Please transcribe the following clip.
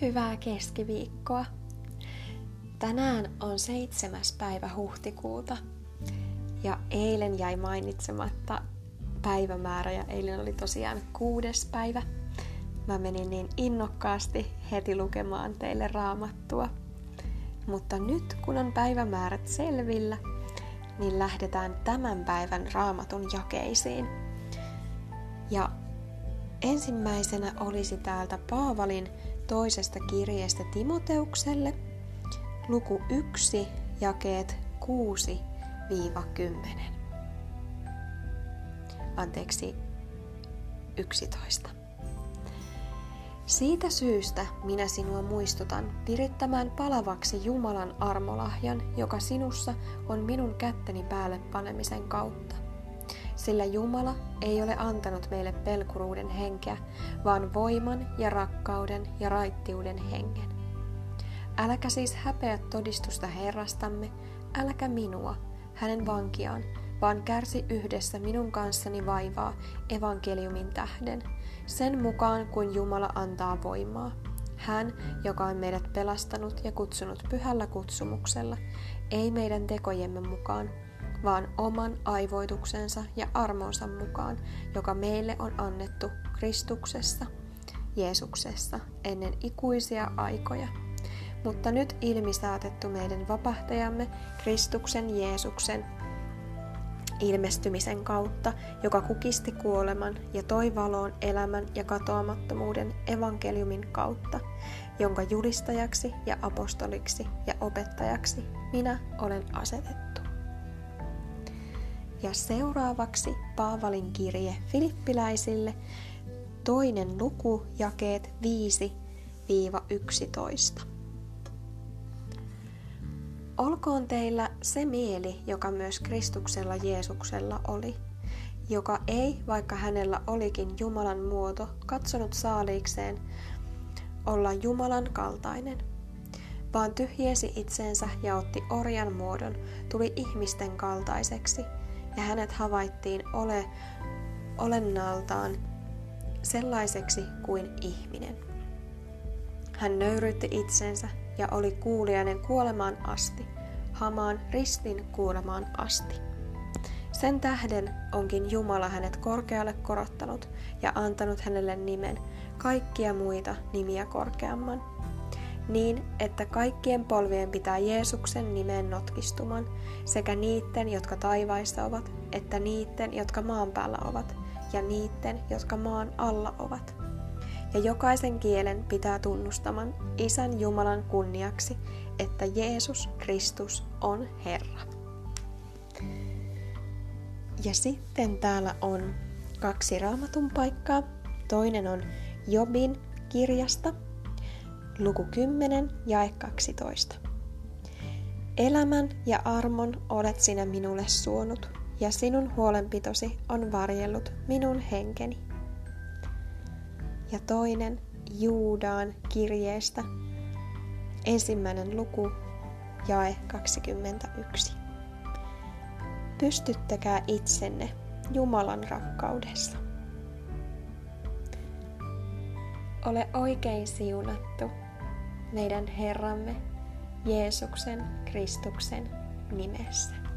Hyvää keskiviikkoa. Tänään on seitsemäs päivä huhtikuuta ja eilen jäi mainitsematta päivämäärä ja eilen oli tosiaan kuudes päivä. Mä menin niin innokkaasti heti lukemaan teille raamattua. Mutta nyt kun on päivämäärät selvillä, niin lähdetään tämän päivän raamatun jakeisiin. Ja ensimmäisenä olisi täältä Paavalin toisesta kirjeestä Timoteukselle, luku 1, jakeet 6-10. Anteeksi, 11. Siitä syystä minä sinua muistutan virittämään palavaksi Jumalan armolahjan, joka sinussa on minun kätteni päälle panemisen kautta. Sillä Jumala ei ole antanut meille pelkuruuden henkeä, vaan voiman ja rakkauden ja raittiuden hengen. Äläkä siis häpeä todistusta Herrastamme, äläkä minua, hänen vankiaan, vaan kärsi yhdessä minun kanssani vaivaa evankeliumin tähden, sen mukaan kuin Jumala antaa voimaa. Hän, joka on meidät pelastanut ja kutsunut pyhällä kutsumuksella, ei meidän tekojemme mukaan, vaan oman aivoituksensa ja armonsa mukaan, joka meille on annettu Kristuksessa, Jeesuksessa, ennen ikuisia aikoja. Mutta nyt ilmisaatettu meidän vapahtajamme, Kristuksen Jeesuksen, ilmestymisen kautta, joka kukisti kuoleman ja toi valoon elämän ja katoamattomuuden evankeliumin kautta, jonka julistajaksi ja apostoliksi ja opettajaksi minä olen asetettu. Ja seuraavaksi Paavalin kirje Filippiläisille, toinen luku, jakeet 5-11. Olkoon teillä se mieli, joka myös Kristuksella Jeesuksella oli, joka ei, vaikka hänellä olikin Jumalan muoto, katsonut saaliikseen olla Jumalan kaltainen, vaan tyhjesi itseensä ja otti orjan muodon, tuli ihmisten kaltaiseksi, ja hänet havaittiin ole olennaltaan sellaiseksi kuin ihminen. Hän nöyrytti itsensä ja oli kuulijainen kuolemaan asti, hamaan ristin kuolemaan asti. Sen tähden onkin Jumala hänet korkealle korottanut ja antanut hänelle nimen, kaikkia muita nimiä korkeamman. Niin, että kaikkien polvien pitää Jeesuksen nimeen notkistuman, sekä niitten, jotka taivaissa ovat, että niitten, jotka maan päällä ovat, ja niitten, jotka maan alla ovat ja jokaisen kielen pitää tunnustaman Isän Jumalan kunniaksi, että Jeesus Kristus on Herra. Ja sitten täällä on kaksi raamatun paikkaa. Toinen on Jobin kirjasta, luku 10, jae 12. Elämän ja armon olet sinä minulle suonut, ja sinun huolenpitosi on varjellut minun henkeni ja toinen Juudaan kirjeestä, ensimmäinen luku, jae 21. Pystyttäkää itsenne Jumalan rakkaudessa. Ole oikein siunattu meidän Herramme Jeesuksen Kristuksen nimessä.